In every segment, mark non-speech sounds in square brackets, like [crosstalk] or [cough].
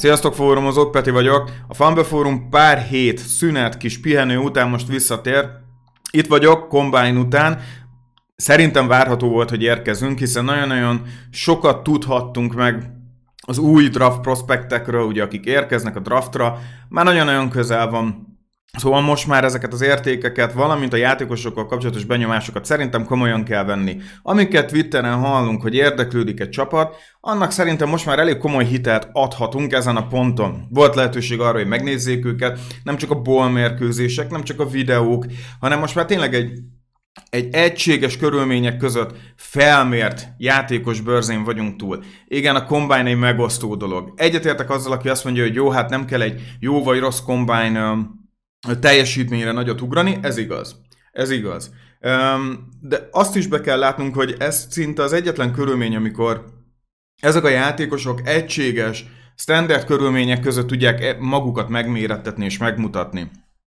Sziasztok fórumozók, Peti vagyok. A Fumble Fórum pár hét szünet, kis pihenő után most visszatér. Itt vagyok, Combine után. Szerintem várható volt, hogy érkezünk, hiszen nagyon-nagyon sokat tudhattunk meg az új draft prospektekről, ugye akik érkeznek a draftra, már nagyon-nagyon közel van Szóval most már ezeket az értékeket, valamint a játékosokkal kapcsolatos benyomásokat szerintem komolyan kell venni. Amiket Twitteren hallunk, hogy érdeklődik egy csapat, annak szerintem most már elég komoly hitelt adhatunk ezen a ponton. Volt lehetőség arra, hogy megnézzék őket, nem csak a ball mérkőzések, nem csak a videók, hanem most már tényleg egy egy egységes körülmények között felmért játékos bőrzén vagyunk túl. Igen, a Combine egy megosztó dolog. Egyetértek azzal, aki azt mondja, hogy jó, hát nem kell egy jó vagy rossz Combine teljesítményre nagyot ugrani, ez igaz. Ez igaz. De azt is be kell látnunk, hogy ez szinte az egyetlen körülmény, amikor ezek a játékosok egységes, standard körülmények között tudják e- magukat megmérettetni és megmutatni.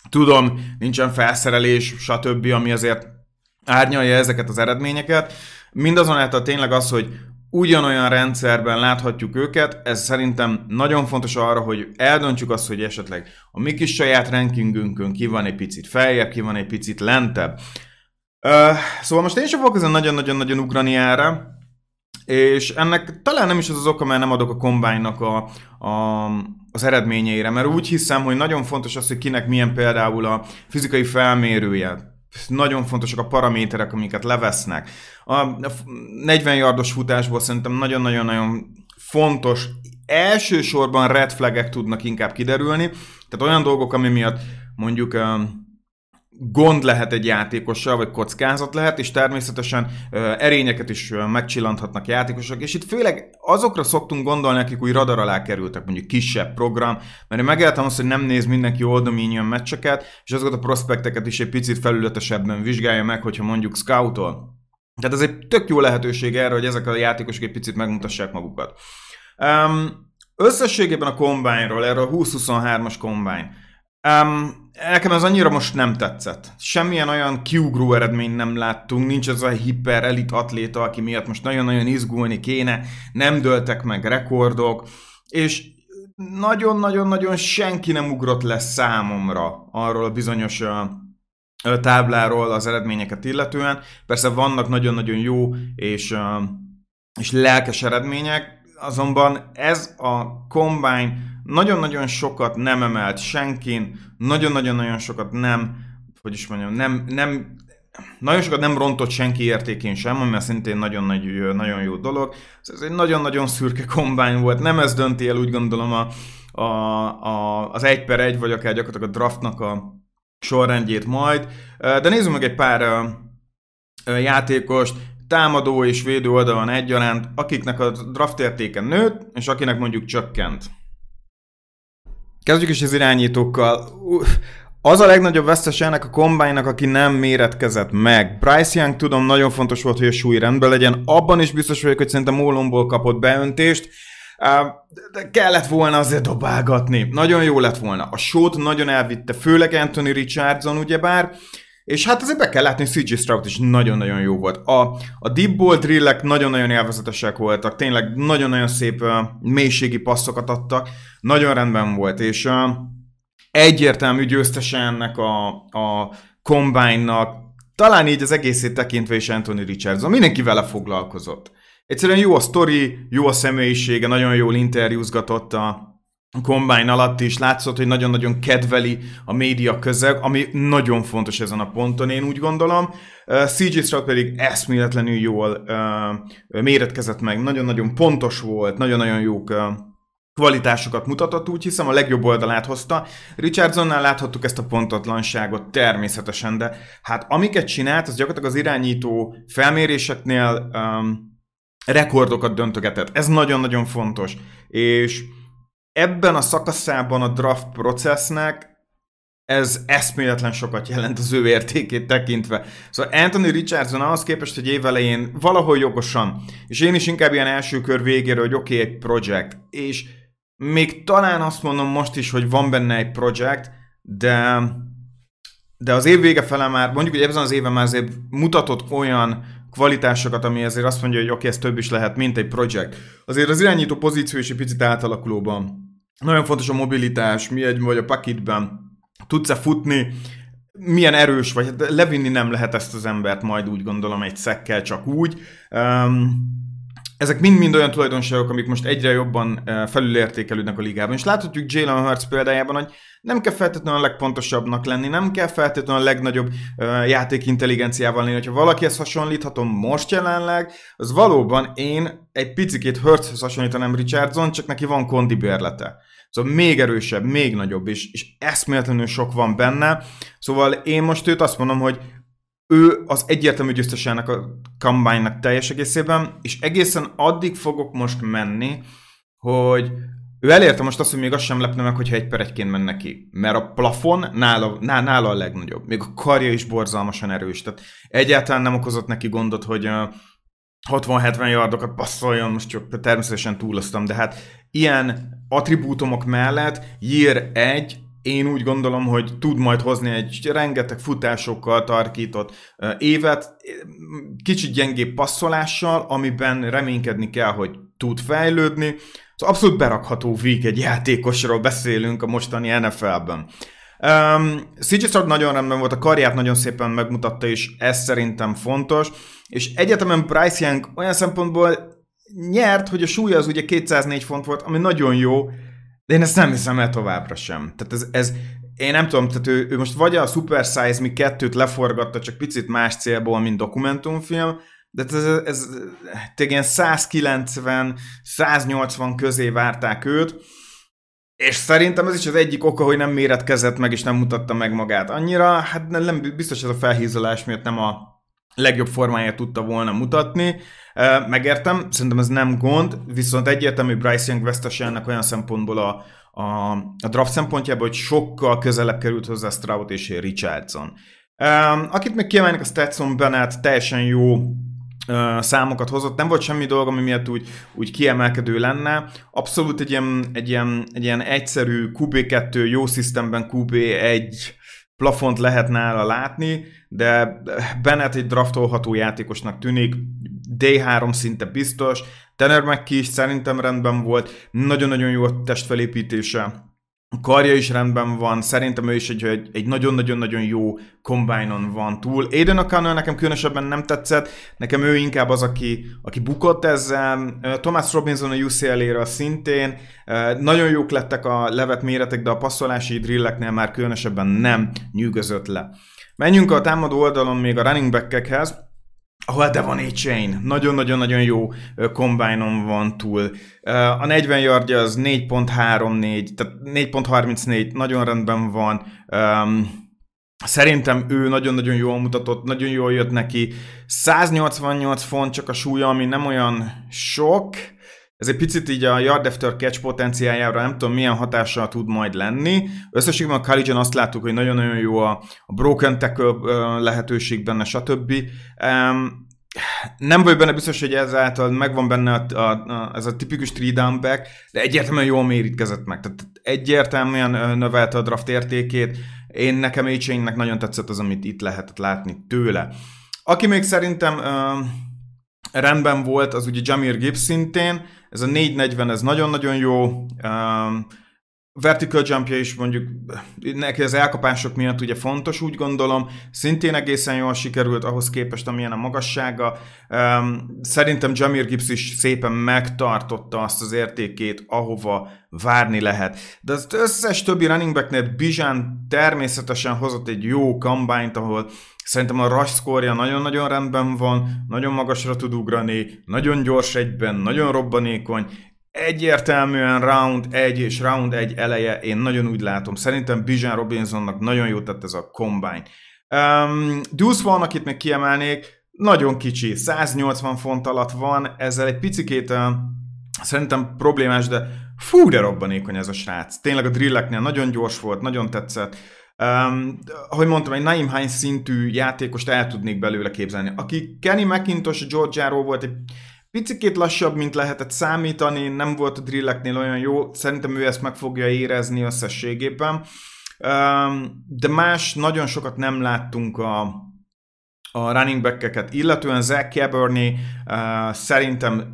Tudom, nincsen felszerelés, stb., ami azért árnyalja ezeket az eredményeket. Mindazonáltal tényleg az, hogy ugyanolyan rendszerben láthatjuk őket, ez szerintem nagyon fontos arra, hogy eldöntsük azt, hogy esetleg a mi kis saját rankingünkön ki van egy picit feljebb, ki van egy picit lentebb. Uh, szóval most én sem fogok ezen nagyon-nagyon-nagyon ugrani erre, és ennek talán nem is az az oka, mert nem adok a kombánynak a, a, az eredményeire, mert úgy hiszem, hogy nagyon fontos az, hogy kinek milyen például a fizikai felmérője nagyon fontosak a paraméterek, amiket levesznek. A 40 yardos futásból szerintem nagyon-nagyon-nagyon fontos, elsősorban red flagek tudnak inkább kiderülni, tehát olyan dolgok, ami miatt mondjuk gond lehet egy játékossal, vagy kockázat lehet, és természetesen erényeket is megcsillanthatnak játékosok, és itt főleg azokra szoktunk gondolni, akik új radar alá kerültek, mondjuk kisebb program, mert én megéltem azt, hogy nem néz mindenki Old Dominion meccseket, és azokat a prospekteket is egy picit felületesebben vizsgálja meg, hogyha mondjuk scoutol. Tehát ez egy tök jó lehetőség erre, hogy ezek a játékosok egy picit megmutassák magukat. Um, összességében a Combine-ról, erről a 2023-as Combine. Um, Nekem ez annyira most nem tetszett. Semmilyen olyan kiugró eredményt nem láttunk, nincs az a hiper elit atléta, aki miatt most nagyon-nagyon izgulni kéne, nem döltek meg rekordok, és nagyon-nagyon-nagyon senki nem ugrott le számomra arról a bizonyos tábláról az eredményeket illetően. Persze vannak nagyon-nagyon jó és, és lelkes eredmények, azonban ez a Combine nagyon-nagyon sokat nem emelt senkin, nagyon-nagyon-nagyon sokat nem, hogy is mondjam, nem, nem, nagyon sokat nem rontott senki értékén sem, ami szintén nagyon, nagy, nagyon jó dolog. Ez egy nagyon-nagyon szürke kombány volt, nem ez dönti el úgy gondolom a, a, a, az egy per egy, vagy akár gyakorlatilag a draftnak a sorrendjét majd. De nézzük meg egy pár játékost, támadó és védő oldalon egyaránt, akiknek a draft értéke nőtt, és akinek mondjuk csökkent. Kezdjük is az irányítókkal. Az a legnagyobb vesztes ennek a kombánynak, aki nem méretkezett meg. Bryce Young tudom, nagyon fontos volt, hogy a súly rendben legyen. Abban is biztos vagyok, hogy szerintem Ólomból kapott beöntést. De kellett volna azért dobálgatni. Nagyon jó lett volna. A sót nagyon elvitte, főleg Anthony Richardson, ugyebár. És hát azért be kell látni, hogy CG Stroud is nagyon-nagyon jó volt. A, a deep ball drillek nagyon-nagyon élvezetesek voltak, tényleg nagyon-nagyon szép uh, mélységi passzokat adtak, nagyon rendben volt, és uh, egyértelmű győztese ennek a, a combine-nak, talán így az egészét tekintve is Anthony Richardson, mindenki vele foglalkozott. Egyszerűen jó a sztori, jó a személyisége, nagyon jól interjúzgatott a, Combine alatt is látszott, hogy nagyon-nagyon kedveli a média közeg, ami nagyon fontos ezen a ponton, én úgy gondolom. Uh, CJ Stroud pedig eszméletlenül jól uh, méretkezett meg, nagyon-nagyon pontos volt, nagyon-nagyon jók uh, kvalitásokat mutatott, úgy hiszem a legjobb oldalát hozta. Richardsonnál láthattuk ezt a pontatlanságot természetesen, de hát amiket csinált, az gyakorlatilag az irányító felméréseknél um, rekordokat döntögetett. Ez nagyon-nagyon fontos. És ebben a szakaszában a draft processnek ez eszméletlen sokat jelent az ő értékét tekintve. Szóval Anthony Richardson ahhoz képest, hogy évelején valahol jogosan, és én is inkább ilyen első kör végéről, hogy oké, okay, egy projekt, és még talán azt mondom most is, hogy van benne egy projekt, de de az év vége fele már, mondjuk, hogy ebben az éven már azért mutatott olyan kvalitásokat, ami azért azt mondja, hogy oké, okay, ez több is lehet, mint egy projekt. Azért az irányító pozíció is egy picit átalakulóban nagyon fontos a mobilitás, mi egy vagy a pakitben, tudsz-e futni, milyen erős vagy, hát levinni nem lehet ezt az embert majd úgy gondolom egy szekkel csak úgy. Um, ezek mind-mind olyan tulajdonságok, amik most egyre jobban felülértékelődnek a ligában. És láthatjuk Jalen Hurts példájában, hogy nem kell feltétlenül a legpontosabbnak lenni, nem kell feltétlenül a legnagyobb uh, játékintelligenciával lenni. Ha valakihez hasonlíthatom most jelenleg, az valóban én egy picit Hurtshez hasonlítanám Richardson, csak neki van kondi bérlete. Szóval még erősebb, még nagyobb, és, és eszméletlenül sok van benne. Szóval én most őt azt mondom, hogy ő az egyértelmű győztesének a combine teljes egészében, és egészen addig fogok most menni, hogy ő elérte most azt, hogy még azt sem lepne meg, hogyha egy per egyként menne ki. Mert a plafon nála, nála a legnagyobb. Még a karja is borzalmasan erős. Tehát egyáltalán nem okozott neki gondot, hogy 60-70 yardokat passzoljon, most csak természetesen túloztam, de hát ilyen attribútumok mellett Year 1 én úgy gondolom, hogy tud majd hozni egy rengeteg futásokkal tarkított évet, kicsit gyengébb passzolással, amiben reménykedni kell, hogy tud fejlődni. Szóval abszolút berakható víg egy játékosról beszélünk a mostani NFL-ben. Um, CJ Stroud nagyon rendben volt, a karját nagyon szépen megmutatta, és ez szerintem fontos. És egyetemen Bryce Young olyan szempontból nyert, hogy a súlya az ugye 204 font volt, ami nagyon jó, de én ezt nem hiszem el továbbra sem. Tehát ez, ez én nem tudom, tehát ő, ő most vagy a Super Size Me 2-t leforgatta, csak picit más célból, mint dokumentumfilm, de ez, ez, ez ilyen 190-180 közé várták őt, és szerintem ez is az egyik oka, hogy nem méretkezett meg, és nem mutatta meg magát annyira. Hát nem, biztos ez a felhízolás miatt nem a legjobb formáját tudta volna mutatni. Megértem, szerintem ez nem gond, viszont egyértelmű Bryce Young vesztese ennek olyan szempontból a, a, a draft szempontjából, hogy sokkal közelebb került hozzá Stroud és Richardson. Akit még kiemelnek, a Stetson Bennett teljesen jó számokat hozott, nem volt semmi dolog, ami miatt úgy, úgy kiemelkedő lenne. Abszolút egy ilyen, egy ilyen, egy ilyen egyszerű QB2, jó szisztemben QB1 plafont lehet nála látni, de Bennett egy draftolható játékosnak tűnik, D3 szinte biztos, Tanner McKee is szerintem rendben volt, nagyon-nagyon jó a testfelépítése, a karja is rendben van, szerintem ő is egy, egy, egy nagyon-nagyon-nagyon jó combine van túl. Aiden O'Connell nekem különösebben nem tetszett, nekem ő inkább az, aki, aki bukott ezzel. Thomas Robinson a UCLA-ről szintén. Nagyon jók lettek a levet méretek, de a passzolási drilleknél már különösebben nem nyűgözött le. Menjünk a támadó oldalon még a running back-ekhez ahol Devon A. Chain nagyon-nagyon-nagyon jó combine van túl. A 40 yardja az 4.34, tehát 4.34 nagyon rendben van. Szerintem ő nagyon-nagyon jól mutatott, nagyon jól jött neki. 188 font csak a súlya, ami nem olyan sok, ez egy picit így a yard after catch potenciáljára nem tudom milyen hatással tud majd lenni. Összességben a college azt láttuk, hogy nagyon-nagyon jó a, a broken tackle lehetőség benne, stb. Um, nem vagy benne biztos, hogy ezáltal megvan benne a, a, a, ez a tipikus three down back, de egyértelműen jól mérítkezett meg. Tehát egyértelműen növelte a draft értékét. Én nekem a nagyon tetszett az, amit itt lehetett látni tőle. Aki még szerintem uh, rendben volt, az ugye Jamir Gibbs szintén, ez a 440, ez nagyon-nagyon jó, um, vertical jumpja is mondjuk neki az elkapások miatt ugye fontos, úgy gondolom, szintén egészen jól sikerült ahhoz képest, amilyen a magassága. Szerintem Jamir Gibbs is szépen megtartotta azt az értékét, ahova várni lehet. De az összes többi running backnél Bizsán természetesen hozott egy jó combine ahol Szerintem a rush score nagyon-nagyon rendben van, nagyon magasra tud ugrani, nagyon gyors egyben, nagyon robbanékony, egyértelműen round 1 és round 1 eleje, én nagyon úgy látom. Szerintem Bijan Robinsonnak nagyon jó tett ez a combine. Um, Deuce van, akit még kiemelnék, nagyon kicsi, 180 font alatt van, ezzel egy picikét uh, szerintem problémás, de fú, de robbanékony ez a srác. Tényleg a drilleknél nagyon gyors volt, nagyon tetszett. Um, ahogy mondtam, egy Naim Hines szintű játékost el tudnék belőle képzelni. Aki Kenny McIntosh Georgiáról volt egy picit lassabb, mint lehetett számítani, nem volt a drilleknél olyan jó, szerintem ő ezt meg fogja érezni összességében. De más, nagyon sokat nem láttunk a, a running back-eket, illetően Zach Cabernet szerintem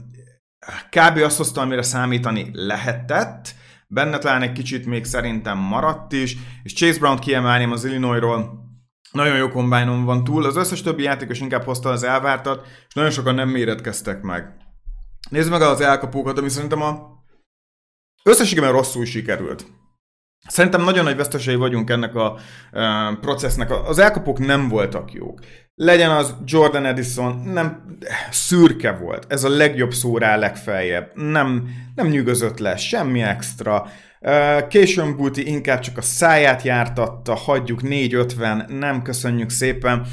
kb. azt hozta, amire számítani lehetett, benne talán egy kicsit még szerintem maradt is, és Chase Brown kiemelném az Illinoisról, nagyon jó kombájnon van túl, az összes többi játékos inkább hozta az elvártat, és nagyon sokan nem méretkeztek meg. Nézd meg az elkapókat, ami szerintem a összességében rosszul sikerült. Szerintem nagyon nagy vesztesei vagyunk ennek a uh, processznek. Az elkapók nem voltak jók. Legyen az Jordan Edison, nem szürke volt. Ez a legjobb szó rá legfeljebb. Nem, nem nyűgözött le, semmi extra. Későn Booty inkább csak a száját jártatta, hagyjuk 450, nem köszönjük szépen.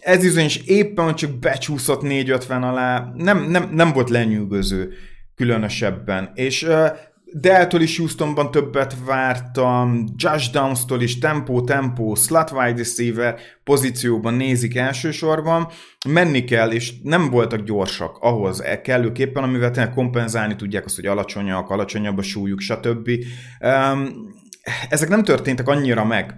Ez is éppen csak becsúszott 450 alá, nem, nem, nem volt lenyűgöző különösebben. És Deltől is Houstonban többet vártam, Josh Downs-tól is tempó, tempó, slot wide receiver pozícióban nézik elsősorban. Menni kell, és nem voltak gyorsak ahhoz e kellőképpen, amivel tényleg kompenzálni tudják azt, hogy alacsonyak, alacsonyabb a súlyuk, stb. Ezek nem történtek annyira meg.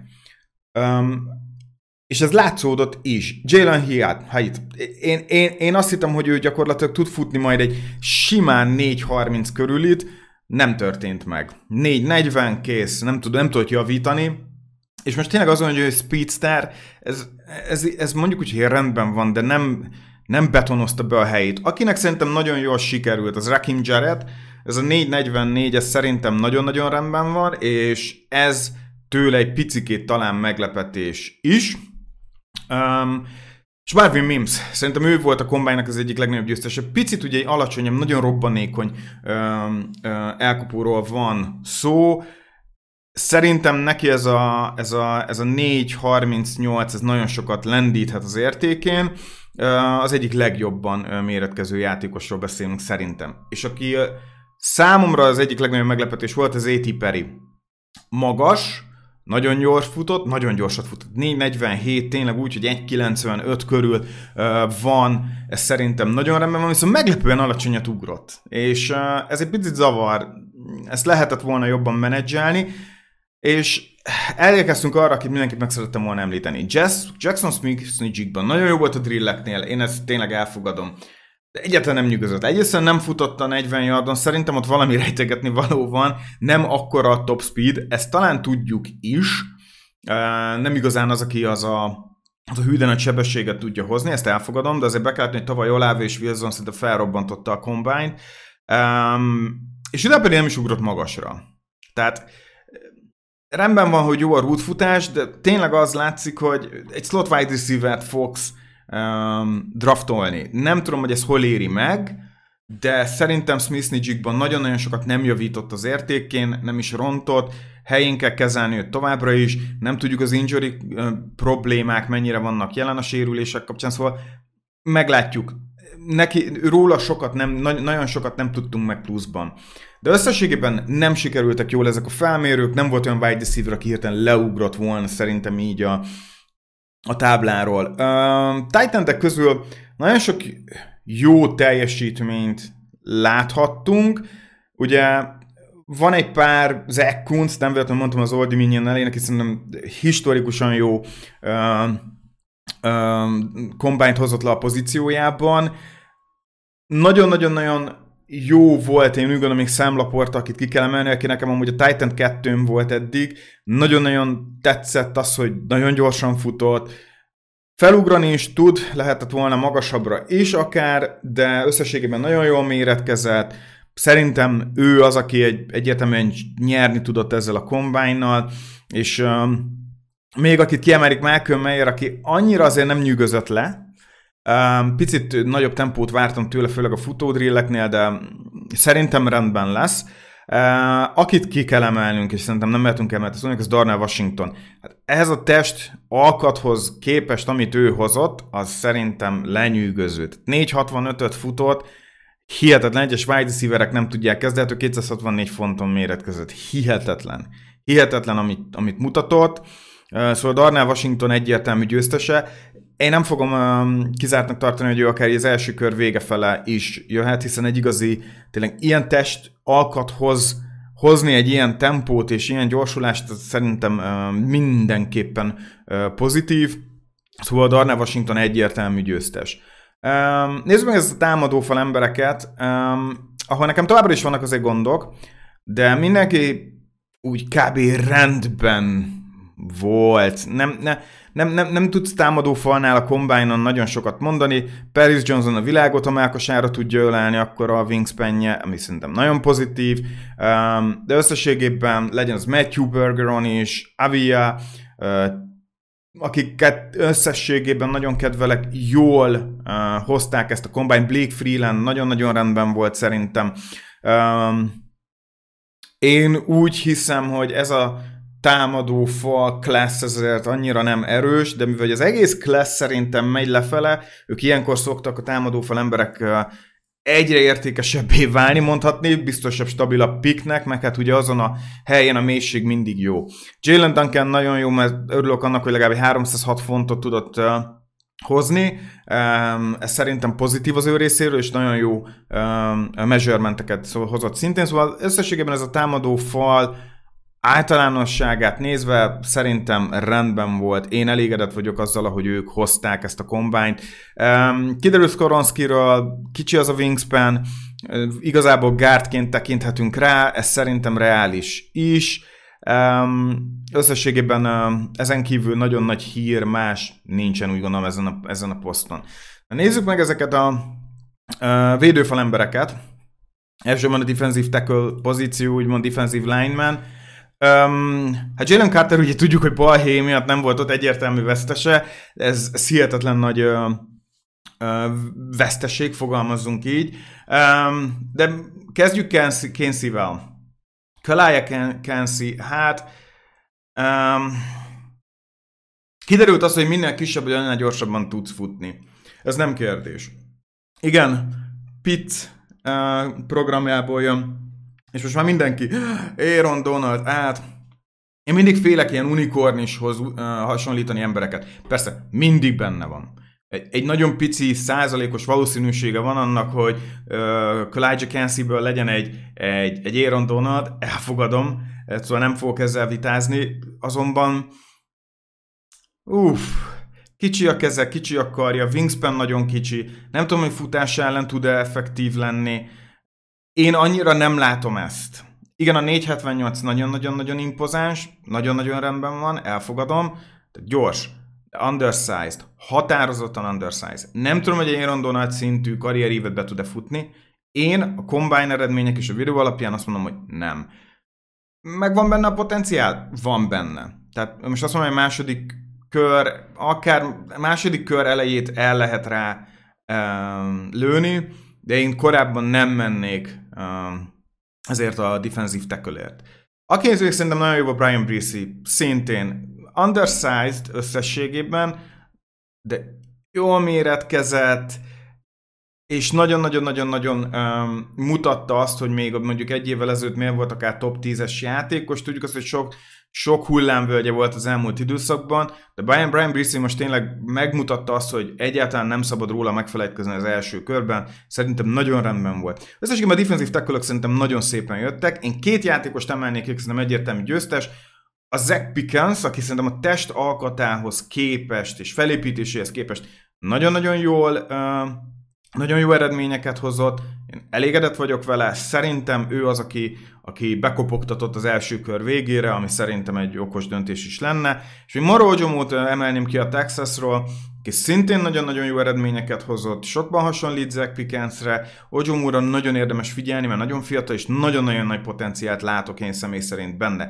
És ez látszódott is. Jalen Hiat, ha itt, én, én, én azt hittem, hogy ő gyakorlatilag tud futni majd egy simán 4.30 körülit, nem történt meg. 4.40 kész, nem, tud, nem tudott javítani, és most tényleg azon, hogy ő Speedster, ez, ez, ez mondjuk úgy, hogy rendben van, de nem, nem betonozta be a helyét. Akinek szerintem nagyon jól sikerült, az Rakim Jarrett, ez a 4.44, ez szerintem nagyon-nagyon rendben van, és ez tőle egy picikét talán meglepetés is. Um, és Marvin Mims, szerintem ő volt a kombánynak az egyik legnagyobb győztese. Picit ugye egy alacsonyabb, nagyon robbanékony ö, ö, elkapóról van szó. Szerintem neki ez a, ez a, ez a 4.38, ez nagyon sokat lendíthet az értékén. Az egyik legjobban méretkező játékosról beszélünk szerintem. És aki számomra az egyik legnagyobb meglepetés volt, az A.T. Perry. Magas, nagyon gyors futott, nagyon gyorsat futott. 4.47, tényleg úgy, hogy 1.95 körül uh, van, ez szerintem nagyon rendben van, viszont meglepően alacsonyat ugrott. És uh, ez egy picit zavar, ezt lehetett volna jobban menedzselni, és elérkeztünk arra, akit mindenképp meg szerettem volna említeni. Jess, Jackson Smith-Jigban nagyon jó volt a drilleknél, én ezt tényleg elfogadom egyáltalán nem nyugodott. Egyrészt nem futott a 40 yardon, szerintem ott valami rejtegetni való van, nem akkora a top speed, ezt talán tudjuk is, nem igazán az, aki az a az a hűden nagy sebességet tudja hozni, ezt elfogadom, de azért be kellett, hogy tavaly Olave és Wilson szinte felrobbantotta a combine um, és ide pedig nem is ugrott magasra. Tehát rendben van, hogy jó a rútfutás, de tényleg az látszik, hogy egy slot wide receiver Fox um, draftolni. Nem tudom, hogy ez hol éri meg, de szerintem Smith Nijigban nagyon-nagyon sokat nem javított az értékén, nem is rontott, helyén kell kezelni őt továbbra is, nem tudjuk az injury problémák mennyire vannak jelen a sérülések kapcsán, szóval meglátjuk. Neki, róla sokat nem, nagyon sokat nem tudtunk meg pluszban. De összességében nem sikerültek jól ezek a felmérők, nem volt olyan wide receiver, aki hirtelen leugrott volna szerintem így a, a tábláról. Uh, titan közül nagyon sok jó teljesítményt láthattunk. Ugye van egy pár, Zach Kunz, nem véletlenül mondtam az Old Dominion elé, neki szerintem historikusan jó uh, combine hozott le a pozíciójában. Nagyon-nagyon-nagyon jó volt, én úgy gondolom, még számlaport, akit ki kell emelni, aki nekem amúgy a Titan 2 volt eddig. Nagyon-nagyon tetszett az, hogy nagyon gyorsan futott, Felugrani is tud, lehetett volna magasabbra is akár, de összességében nagyon jól méretkezett. Szerintem ő az, aki egy, egyértelműen nyerni tudott ezzel a kombájnnal, és um, még akit kiemelik Malcolm Mayer, aki annyira azért nem nyűgözött le, picit nagyobb tempót vártam tőle, főleg a futódrilleknél, de szerintem rendben lesz. Akit ki kell emelnünk, és szerintem nem mehetünk el, mert az Darnell Washington. Hát ez a test alkathoz képest, amit ő hozott, az szerintem lenyűgöző. 4.65-öt futott, hihetetlen, egyes wide receiverek nem tudják kezdeni, hát ő 264 fonton méretkezett. Hihetetlen. Hihetetlen, amit, amit mutatott. Szóval Darnell Washington egyértelmű győztese. Én nem fogom um, kizártnak tartani, hogy ő akár az első kör vége fele is jöhet, hiszen egy igazi, tényleg ilyen test alkathoz hozni egy ilyen tempót és ilyen gyorsulást, szerintem uh, mindenképpen uh, pozitív. Szóval Darnell Washington egyértelmű győztes. Um, nézzük meg ezt a támadófal embereket, um, ahol nekem továbbra is vannak azért gondok. de mindenki úgy kb. rendben volt. Nem, ne, nem, nem, nem tudsz támadó falnál a combine nagyon sokat mondani. Paris Johnson a világot a melkosára tudja ölelni, akkor a wingspanje, ami szerintem nagyon pozitív. Um, de összességében legyen az Matthew Bergeron is, Avia, uh, akiket összességében nagyon kedvelek, jól uh, hozták ezt a combine. Blake Freeland nagyon-nagyon rendben volt szerintem. Um, én úgy hiszem, hogy ez a támadó fal class ezért annyira nem erős, de mivel az egész class szerintem megy lefele, ők ilyenkor szoktak a támadó fal emberek egyre értékesebbé [laughs] válni, mondhatni, biztosabb, stabilabb piknek, meg hát ugye azon a helyen a mélység mindig jó. Jalen Duncan nagyon jó, mert örülök annak, hogy legalább 306 fontot tudott hozni. Ez szerintem pozitív az ő részéről, és nagyon jó measurementeket hozott szintén. Szóval összességében ez a támadó fal általánosságát nézve szerintem rendben volt. Én elégedett vagyok azzal, ahogy ők hozták ezt a kombányt. Um, kiderül Skoronskiról, kicsi az a wingspan, igazából gárdként tekinthetünk rá, ez szerintem reális is. Um, összességében ezen kívül nagyon nagy hír, más nincsen úgy gondolom ezen a, ezen a poszton. Nézzük meg ezeket a uh, védőfal embereket. Elsőben a defensive tackle pozíció, úgymond defensive lineman. Um, hát Jalen Carter ugye tudjuk, hogy balhé miatt nem volt ott egyértelmű vesztese, ez, ez hihetetlen nagy uh, uh, veszteség, fogalmazzunk így. Um, de kezdjük Kensi-vel. Kalaya Kensi, hát um, kiderült az, hogy minél kisebb, hogy annál gyorsabban tudsz futni. Ez nem kérdés. Igen, Pitt uh, programjából jön és most már mindenki, Aaron Donald, át. Én mindig félek ilyen unikornishoz uh, hasonlítani embereket. Persze, mindig benne van. Egy, egy nagyon pici százalékos valószínűsége van annak, hogy uh, Kensey-ből legyen egy, egy, egy Aaron Donald, elfogadom, szóval nem fogok ezzel vitázni, azonban uff, kicsi a keze, kicsi a karja, wingspan nagyon kicsi, nem tudom, hogy futás ellen tud-e effektív lenni, én annyira nem látom ezt. Igen, a 478 nagyon-nagyon-nagyon impozáns, nagyon-nagyon rendben van, elfogadom, gyors, de undersized, határozottan undersized. Nem tudom, hogy egy Aaron Donald szintű karrierívet be tud-e futni. Én a combine eredmények és a videó alapján azt mondom, hogy nem. Megvan benne a potenciál? Van benne. Tehát most azt mondom, hogy második kör, akár második kör elejét el lehet rá um, lőni, de én korábban nem mennék ezért a defensive tackle-ért. Aki nézők szerintem nagyon jó a Brian Breesy, szintén undersized összességében, de jól méretkezett, és nagyon-nagyon-nagyon-nagyon um, mutatta azt, hogy még mondjuk egy évvel ezelőtt miért volt akár top 10-es játékos. Tudjuk azt, hogy sok sok hullámvölgye volt az elmúlt időszakban, de Brian, Brian Brice most tényleg megmutatta azt, hogy egyáltalán nem szabad róla megfelejtkezni az első körben. Szerintem nagyon rendben volt. Összességében a defensive tackle szerintem nagyon szépen jöttek. Én két játékost emelnék, szerintem egyértelmű győztes. A Zach Pickens, aki szerintem a test alkatához képest és felépítéséhez képest nagyon-nagyon jól nagyon jó eredményeket hozott, én elégedett vagyok vele, szerintem ő az, aki bekopogtatott az első kör végére, ami szerintem egy okos döntés is lenne. És még Moro Ojomót emelném ki a Texasról, aki szintén nagyon-nagyon jó eredményeket hozott, sokban hasonlít Zach Pickensre, Ojomóra nagyon érdemes figyelni, mert nagyon fiatal és nagyon-nagyon nagy potenciált látok én személy szerint benne.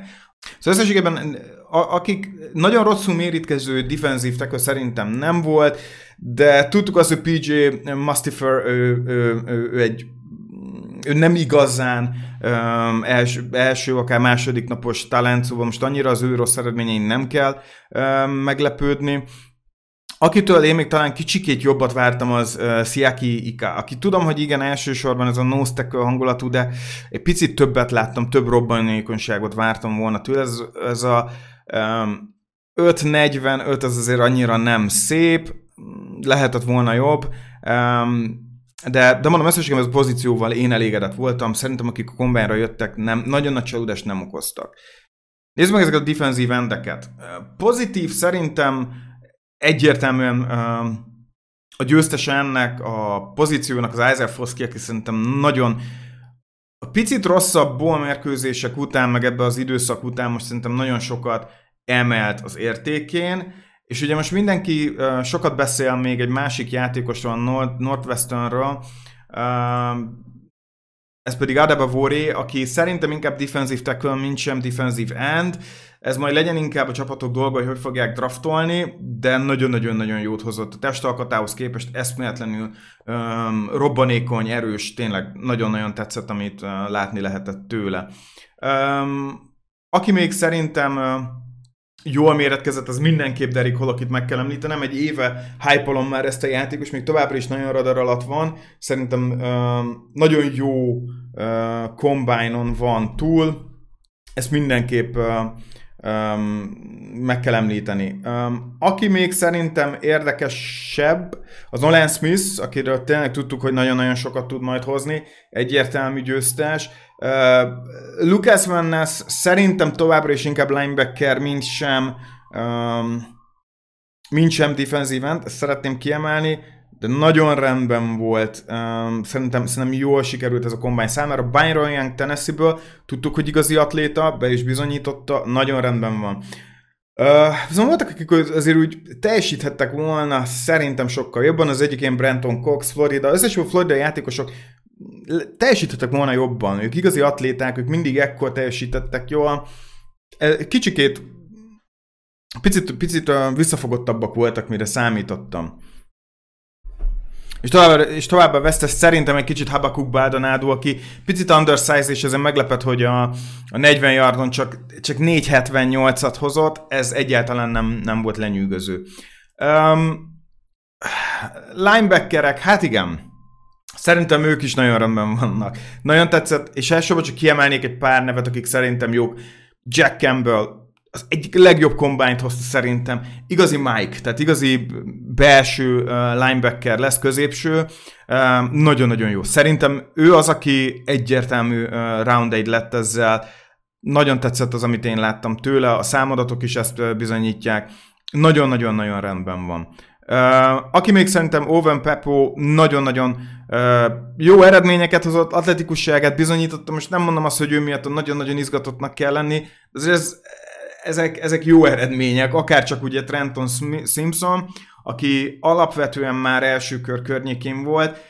Szóval összességében akik nagyon rosszul mérítkező defensív tackle szerintem nem volt, de tudtuk azt, hogy PJ Mustifer ő, ő, ő, ő egy ő nem igazán um, első, első, akár második napos talent, szóval most annyira az ő rossz eredményein nem kell um, meglepődni. Akitől én még talán kicsikét jobbat vártam, az uh, Siaki Ika, aki tudom, hogy igen, elsősorban ez a nose hangulatú, de egy picit többet láttam, több robbanékonyságot vártam volna tőle. Ez, ez a um, 5.45, az azért annyira nem szép, lehetett volna jobb, um, de, de mondom, összességében ez a pozícióval én elégedett voltam. Szerintem, akik a kombányra jöttek, nem, nagyon nagy csalódást nem okoztak. Nézzük meg ezeket a defensív endeket. Pozitív szerintem egyértelműen a győztes ennek a pozíciónak az Isaiah Foskey, aki szerintem nagyon a picit rosszabb ból mérkőzések után, meg ebbe az időszak után most szerintem nagyon sokat emelt az értékén, és ugye most mindenki sokat beszél még egy másik játékosról, Nord- Northwesternről, uh, ez pedig Adaba Vori, aki szerintem inkább defensive tackle, mint sem defensive end. Ez majd legyen inkább a csapatok dolga, hogy hogy fogják draftolni, de nagyon-nagyon-nagyon jót hozott a testalkatához képest, eszméletlenül um, robbanékony, erős, tényleg nagyon-nagyon tetszett, amit uh, látni lehetett tőle. Um, aki még szerintem uh, jól méretkezett, az mindenképp Derek Hall, akit meg kell említenem. Egy éve hype már ezt a játékos, még továbbra is nagyon radar alatt van. Szerintem uh, nagyon jó uh, combine-on van túl. Ezt mindenképp uh, um, meg kell említeni. Um, aki még szerintem érdekesebb, az Nolan Smith, akiről tényleg tudtuk, hogy nagyon-nagyon sokat tud majd hozni, egyértelmű győztes. Uh, Lucas Van Ness szerintem továbbra is inkább linebacker, mint sem, um, mint sem defensive end, ezt szeretném kiemelni, de nagyon rendben volt. Um, szerintem, szerintem jól sikerült ez a kombány számára. Byron Young Tennessee-ből tudtuk, hogy igazi atléta, be is bizonyította, nagyon rendben van. Uh, viszont voltak, akik azért úgy teljesíthettek volna szerintem sokkal jobban. Az egyik ilyen Brenton Cox, Florida, összes Florida játékosok teljesíthettek volna jobban. Ők igazi atléták, ők mindig ekkor teljesítettek jól. Kicsikét picit, picit visszafogottabbak voltak, mire számítottam. És továbbá, és továbbá vesztes szerintem egy kicsit Habakuk Baldonado, aki picit undersize, és ezen meglepett, hogy a, a 40 yardon csak, csak 4.78-at hozott, ez egyáltalán nem, nem volt lenyűgöző. Um, linebackerek, hát igen, Szerintem ők is nagyon rendben vannak. Nagyon tetszett, és elsősorban csak kiemelnék egy pár nevet, akik szerintem jók. Jack Campbell, az egyik legjobb combine hozta szerintem. Igazi Mike, tehát igazi belső linebacker lesz, középső. Nagyon-nagyon jó. Szerintem ő az, aki egyértelmű round egy lett ezzel. Nagyon tetszett az, amit én láttam tőle, a számadatok is ezt bizonyítják. Nagyon-nagyon-nagyon rendben van. Aki még szerintem Owen Pepo nagyon-nagyon jó eredményeket hozott, atletikusságát bizonyította, most nem mondom azt, hogy ő miatt nagyon-nagyon izgatottnak kell lenni, azért ez, ezek, ezek jó eredmények, akár csak ugye Trenton Simpson, aki alapvetően már első kör környékén volt.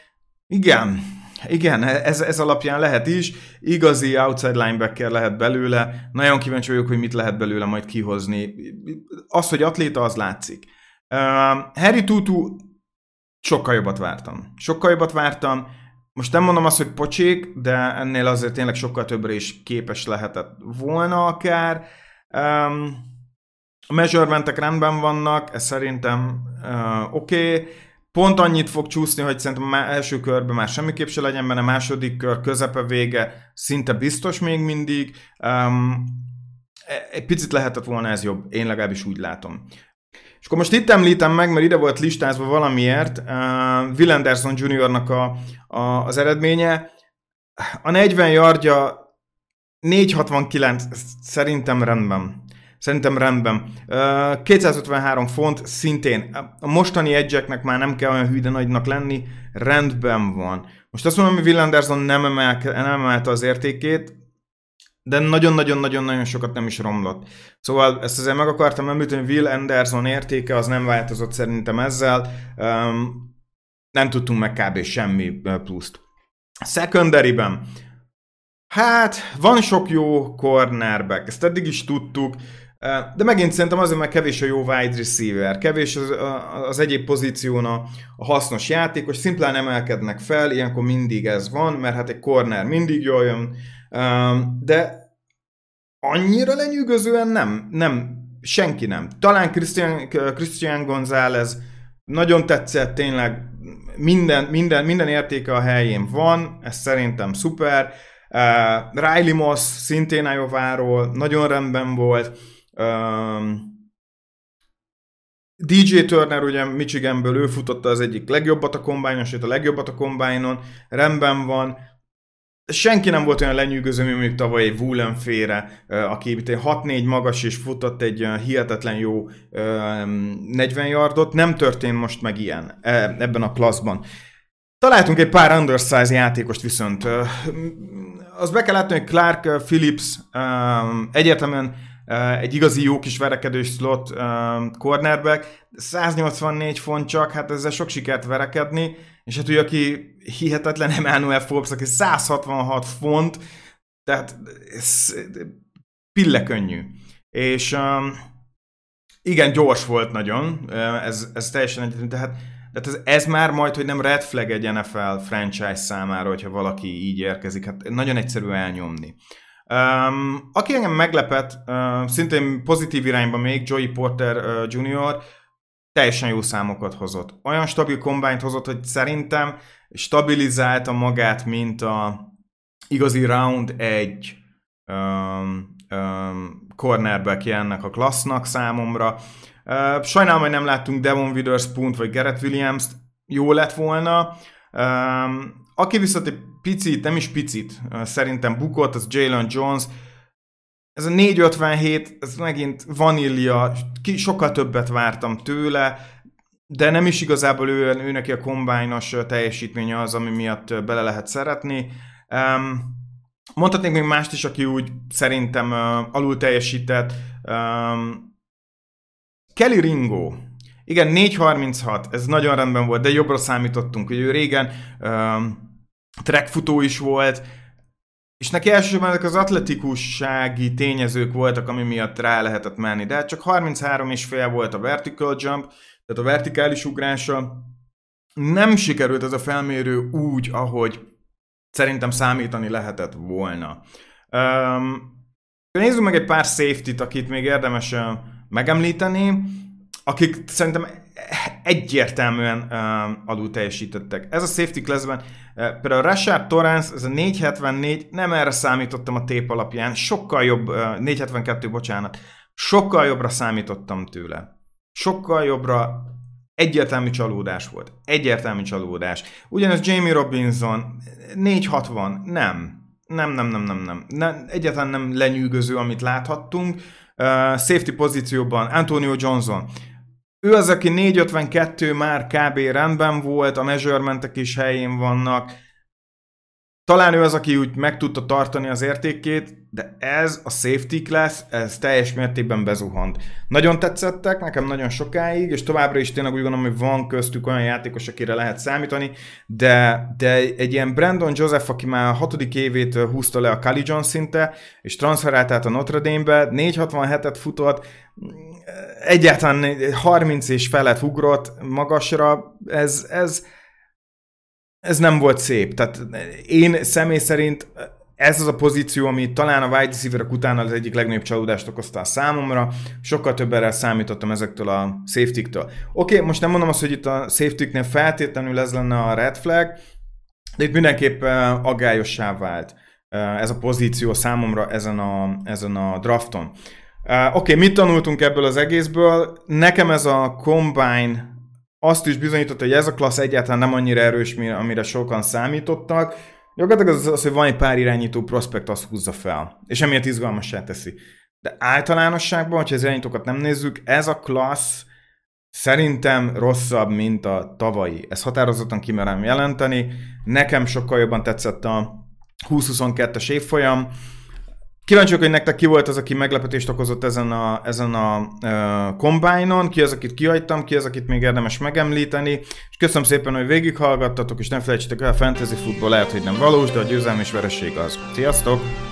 Igen, igen, ez, ez alapján lehet is. Igazi outside linebacker lehet belőle. Nagyon kíváncsi vagyok, hogy mit lehet belőle majd kihozni. Az, hogy atléta, az látszik. Uh, Harry Tutu sokkal jobbat vártam. Sokkal jobbat vártam. Most nem mondom azt, hogy pocsék, de ennél azért tényleg sokkal többre is képes lehetett volna akár. Um, a measurementek rendben vannak, ez szerintem uh, oké. Okay. Pont annyit fog csúszni, hogy szerintem már első körben már semmiképp se legyen benne, második kör közepe vége szinte biztos még mindig. Um, egy picit lehetett volna ez jobb, én legalábbis úgy látom. És akkor most itt említem meg, mert ide volt listázva valamiért, uh, Will Anderson Jr.-nak a, a, az eredménye. A 40 yardja 469, szerintem rendben. Szerintem rendben. Uh, 253 font, szintén. A mostani egyeknek már nem kell olyan hűde nagynak lenni, rendben van. Most azt mondom, hogy Will Anderson nem, emelke, nem emelte az értékét, de nagyon-nagyon-nagyon-nagyon sokat nem is romlott. Szóval ezt azért meg akartam említeni, hogy Will Anderson értéke az nem változott szerintem ezzel. Um, nem tudtunk meg kb. semmi pluszt. Secondary-ben Hát, van sok jó cornerback, ezt eddig is tudtuk, de megint szerintem azért, mert kevés a jó wide receiver, kevés az, az egyéb pozíción a, a hasznos játékos, szimplán emelkednek fel, ilyenkor mindig ez van, mert hát egy corner mindig jól jön, de annyira lenyűgözően nem, nem, senki nem. Talán Christian, Christian González nagyon tetszett, tényleg minden, minden, minden értéke a helyén van, ez szerintem szuper. Uh, Riley Moss szintén Iowa-ról, nagyon rendben volt. Um, DJ Turner ugye Michiganből ő futotta az egyik legjobbat a kombájnon, sőt a legjobbat a kombájnon, rendben van senki nem volt olyan lenyűgöző, mint mondjuk tavaly egy Woolen fére, aki 6-4 magas és futott egy hihetetlen jó 40 yardot. Nem történt most meg ilyen ebben a klasszban. Találtunk egy pár undersize játékost viszont. Az be kell hogy Clark Phillips um, egyértelműen uh, egy igazi jó kis verekedős slot um, cornerback, 184 font csak, hát ezzel sok sikert verekedni, és hát ugye aki hihetetlen Emmanuel Forbes, aki 166 font, tehát ez pillekönnyű. És um, igen, gyors volt nagyon, ez, ez teljesen egyetlen, tehát, tehát ez, ez már majd, hogy nem red flag egy NFL franchise számára, hogyha valaki így érkezik, hát nagyon egyszerű elnyomni. Um, aki engem meglepett, uh, szintén pozitív irányba még, Joey Porter uh, Jr., teljesen jó számokat hozott. Olyan stabil kombányt hozott, hogy szerintem stabilizálta magát, mint a igazi round egy um, um, cornerback ennek a klassznak számomra. Sajnálom, hogy nem láttunk Devon Witherspoon-t vagy Garrett Williams-t, jó lett volna. Um, aki viszont egy picit, nem is picit, szerintem bukott, az Jalen Jones. Ez a 457, ez megint vanília, ki, sokkal többet vártam tőle, de nem is igazából ő, ő neki a kombájnos teljesítménye az, ami miatt bele lehet szeretni. Um, Mondhatnék még mást is, aki úgy szerintem alul teljesített. Kelly Ringo. Igen, 4.36, ez nagyon rendben volt, de jobbra számítottunk, hogy ő régen um, trackfutó is volt, és neki elsősorban ezek az atletikussági tényezők voltak, ami miatt rá lehetett menni, de hát csak 33 és fél volt a vertical jump, tehát a vertikális ugrása. Nem sikerült ez a felmérő úgy, ahogy szerintem számítani lehetett volna. Um, nézzük meg egy pár safety-t, akit még érdemes megemlíteni, akik szerintem egyértelműen uh, alul teljesítettek. Ez a safety classben, uh, például Rashard Torrance, ez a 474, nem erre számítottam a tép alapján, sokkal jobb, uh, 472, bocsánat, sokkal jobbra számítottam tőle. Sokkal jobbra Egyértelmű csalódás volt. Egyértelmű csalódás. Ugyanez Jamie Robinson, 460, nem. Nem, nem, nem, nem, nem. nem egyáltalán nem lenyűgöző, amit láthattunk. Uh, safety pozícióban Antonio Johnson. Ő az, aki 452 már kb. rendben volt, a measurementek is helyén vannak, talán ő az, aki úgy meg tudta tartani az értékét, de ez a safety class, ez teljes mértékben bezuhant. Nagyon tetszettek, nekem nagyon sokáig, és továbbra is tényleg úgy gondolom, hogy van köztük olyan játékos, akire lehet számítani, de, de egy ilyen Brandon Joseph, aki már a hatodik évét húzta le a John szinte, és transferált át a Notre Dame-be, 467-et futott, egyáltalán 30 és felet ugrott magasra, ez, ez, ez nem volt szép. Tehát én személy szerint ez az a pozíció, ami talán a wide receiver után az egyik legnagyobb csalódást okozta a számomra. Sokkal több erre számítottam ezektől a safety-től. Oké, okay, most nem mondom azt, hogy itt a safety-knél feltétlenül ez lenne a red flag, de itt mindenképp aggályossá vált ez a pozíció számomra ezen a, ezen a drafton. Oké, okay, mit tanultunk ebből az egészből? Nekem ez a combine azt is bizonyította, hogy ez a klassz egyáltalán nem annyira erős, amire sokan számítottak. Gyakorlatilag az, az, hogy van egy pár irányító prospekt, azt húzza fel. És emiatt izgalmassá teszi. De általánosságban, hogyha az irányítókat nem nézzük, ez a klassz szerintem rosszabb, mint a tavalyi. Ez határozottan kimerem jelenteni. Nekem sokkal jobban tetszett a 2022-es évfolyam. Kíváncsiak, hogy nektek ki volt az, aki meglepetést okozott ezen a, ezen a uh, combine-on, ki az, akit kihagytam, ki az, akit még érdemes megemlíteni, és köszönöm szépen, hogy végighallgattatok, és ne felejtsétek el, a fantasy futball lehet, hogy nem valós, de a győzelmi és vereség az. Sziasztok!